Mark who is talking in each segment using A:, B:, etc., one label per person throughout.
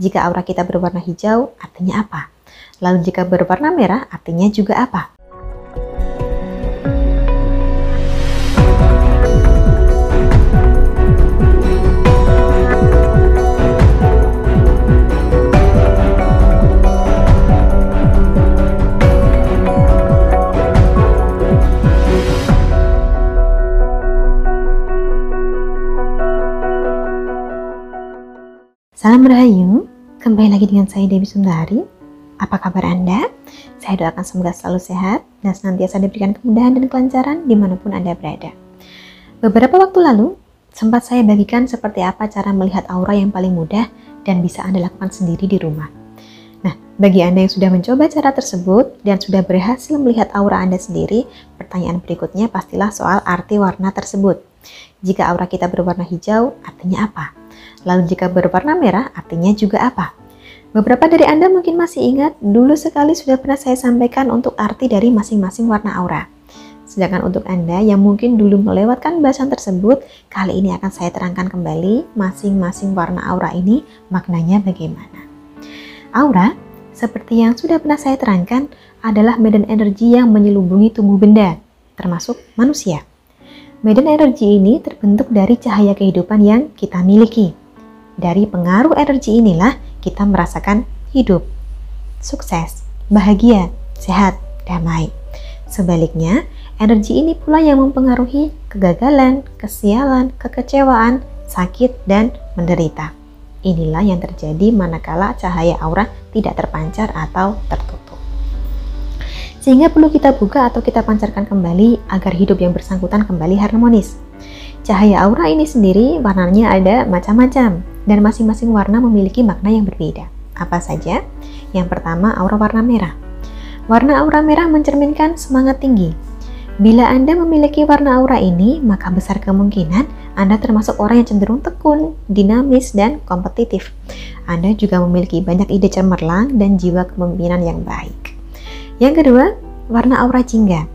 A: Jika aura kita berwarna hijau, artinya apa? Lalu jika berwarna merah, artinya juga apa? Salam Rahayu, kembali lagi dengan saya Dewi Sundari. Apa kabar Anda? Saya doakan semoga selalu sehat dan senantiasa diberikan kemudahan dan kelancaran di mana pun Anda berada. Beberapa waktu lalu, sempat saya bagikan seperti apa cara melihat aura yang paling mudah dan bisa Anda lakukan sendiri di rumah. Nah, bagi Anda yang sudah mencoba cara tersebut dan sudah berhasil melihat aura Anda sendiri, pertanyaan berikutnya pastilah soal arti warna tersebut. Jika aura kita berwarna hijau, artinya apa? Lalu jika berwarna merah, artinya juga apa? Beberapa dari Anda mungkin masih ingat, dulu sekali sudah pernah saya sampaikan untuk arti dari masing-masing warna aura. Sedangkan untuk Anda yang mungkin dulu melewatkan bahasan tersebut, kali ini akan saya terangkan kembali masing-masing warna aura ini maknanya bagaimana. Aura, seperti yang sudah pernah saya terangkan, adalah medan energi yang menyelubungi tubuh benda, termasuk manusia. Medan energi ini terbentuk dari cahaya kehidupan yang kita miliki. Dari pengaruh energi inilah kita merasakan hidup, sukses, bahagia, sehat, damai. Sebaliknya, energi ini pula yang mempengaruhi kegagalan, kesialan, kekecewaan, sakit, dan menderita. Inilah yang terjadi manakala cahaya aura tidak terpancar atau tertutup. Sehingga perlu kita buka atau kita pancarkan kembali agar hidup yang bersangkutan kembali harmonis. Cahaya aura ini sendiri warnanya ada macam-macam dan masing-masing warna memiliki makna yang berbeda. Apa saja? Yang pertama, aura warna merah. Warna aura merah mencerminkan semangat tinggi. Bila Anda memiliki warna aura ini, maka besar kemungkinan Anda termasuk orang yang cenderung tekun, dinamis, dan kompetitif. Anda juga memiliki banyak ide cemerlang dan jiwa kepemimpinan yang baik. Yang kedua, warna aura jingga.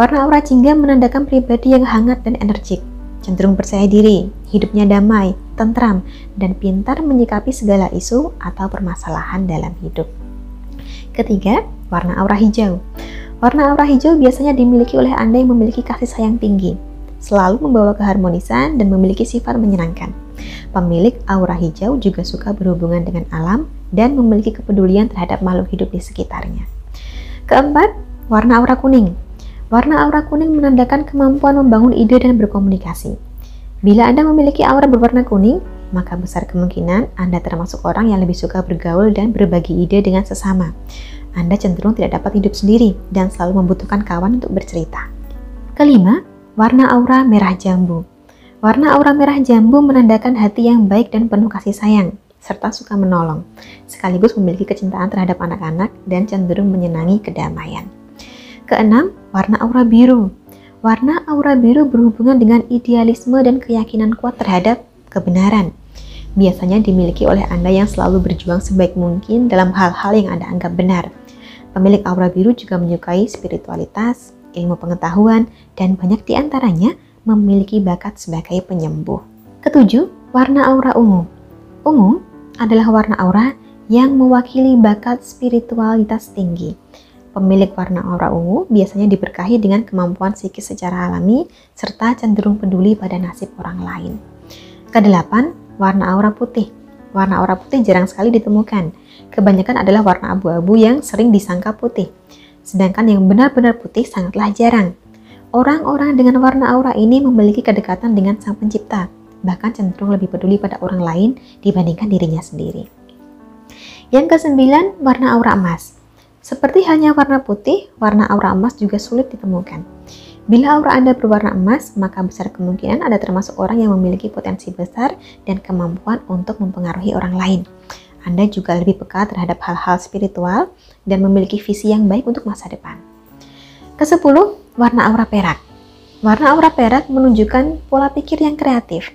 A: Warna aura jingga menandakan pribadi yang hangat dan energik cenderung percaya diri, hidupnya damai, tentram, dan pintar menyikapi segala isu atau permasalahan dalam hidup. Ketiga, warna aura hijau. Warna aura hijau biasanya dimiliki oleh Anda yang memiliki kasih sayang tinggi, selalu membawa keharmonisan dan memiliki sifat menyenangkan. Pemilik aura hijau juga suka berhubungan dengan alam dan memiliki kepedulian terhadap makhluk hidup di sekitarnya. Keempat, warna aura kuning. Warna aura kuning menandakan kemampuan membangun ide dan berkomunikasi. Bila Anda memiliki aura berwarna kuning, maka besar kemungkinan Anda termasuk orang yang lebih suka bergaul dan berbagi ide dengan sesama. Anda cenderung tidak dapat hidup sendiri dan selalu membutuhkan kawan untuk bercerita. Kelima, warna aura merah jambu. Warna aura merah jambu menandakan hati yang baik dan penuh kasih sayang, serta suka menolong, sekaligus memiliki kecintaan terhadap anak-anak dan cenderung menyenangi kedamaian. Keenam, warna aura biru. Warna aura biru berhubungan dengan idealisme dan keyakinan kuat terhadap kebenaran. Biasanya dimiliki oleh Anda yang selalu berjuang sebaik mungkin dalam hal-hal yang Anda anggap benar. Pemilik aura biru juga menyukai spiritualitas, ilmu pengetahuan, dan banyak di antaranya memiliki bakat sebagai penyembuh. Ketujuh, warna aura ungu. Ungu adalah warna aura yang mewakili bakat spiritualitas tinggi Pemilik warna aura ungu biasanya diberkahi dengan kemampuan psikis secara alami serta cenderung peduli pada nasib orang lain. Kedelapan, warna aura putih. Warna aura putih jarang sekali ditemukan. Kebanyakan adalah warna abu-abu yang sering disangka putih. Sedangkan yang benar-benar putih sangatlah jarang. Orang-orang dengan warna aura ini memiliki kedekatan dengan Sang Pencipta, bahkan cenderung lebih peduli pada orang lain dibandingkan dirinya sendiri. Yang kesembilan, warna aura emas. Seperti halnya warna putih, warna aura emas juga sulit ditemukan. Bila aura Anda berwarna emas, maka besar kemungkinan Anda termasuk orang yang memiliki potensi besar dan kemampuan untuk mempengaruhi orang lain. Anda juga lebih peka terhadap hal-hal spiritual dan memiliki visi yang baik untuk masa depan. Kesepuluh, warna aura perak. Warna aura perak menunjukkan pola pikir yang kreatif,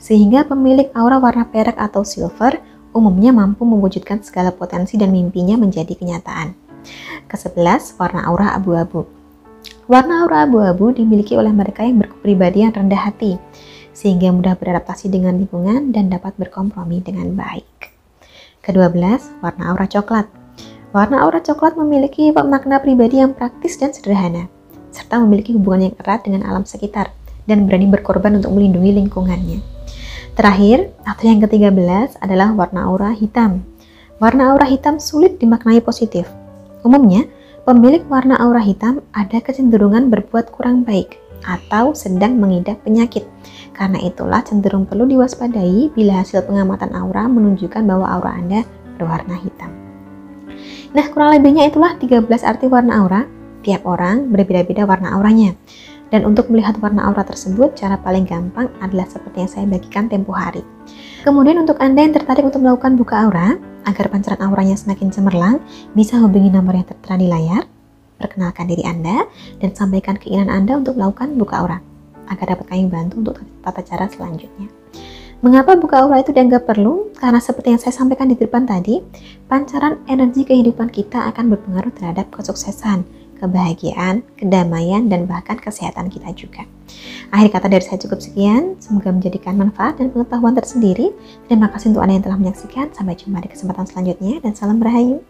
A: sehingga pemilik aura warna perak atau silver umumnya mampu mewujudkan segala potensi dan mimpinya menjadi kenyataan. Kesebelas, warna aura abu-abu. Warna aura abu-abu dimiliki oleh mereka yang berkepribadian rendah hati, sehingga mudah beradaptasi dengan lingkungan dan dapat berkompromi dengan baik. Ke-12, warna aura coklat. Warna aura coklat memiliki makna pribadi yang praktis dan sederhana, serta memiliki hubungan yang erat dengan alam sekitar dan berani berkorban untuk melindungi lingkungannya. Terakhir, atau yang ke-13 adalah warna aura hitam. Warna aura hitam sulit dimaknai positif. Umumnya, pemilik warna aura hitam ada kecenderungan berbuat kurang baik atau sedang mengidap penyakit. Karena itulah cenderung perlu diwaspadai bila hasil pengamatan aura menunjukkan bahwa aura Anda berwarna hitam. Nah, kurang lebihnya itulah 13 arti warna aura. Tiap orang berbeda-beda warna auranya. Dan untuk melihat warna aura tersebut, cara paling gampang adalah seperti yang saya bagikan tempo hari. Kemudian untuk Anda yang tertarik untuk melakukan buka aura, agar pancaran auranya semakin cemerlang, bisa hubungi nomor yang tertera di layar perkenalkan diri Anda, dan sampaikan keinginan Anda untuk melakukan buka aura, agar dapat kami bantu untuk tata cara selanjutnya. Mengapa buka aura itu dianggap perlu? Karena seperti yang saya sampaikan di depan tadi, pancaran energi kehidupan kita akan berpengaruh terhadap kesuksesan, kebahagiaan, kedamaian, dan bahkan kesehatan kita juga. Akhir kata dari saya cukup sekian, semoga menjadikan manfaat dan pengetahuan tersendiri. Terima kasih untuk Anda yang telah menyaksikan, sampai jumpa di kesempatan selanjutnya, dan salam berhayu.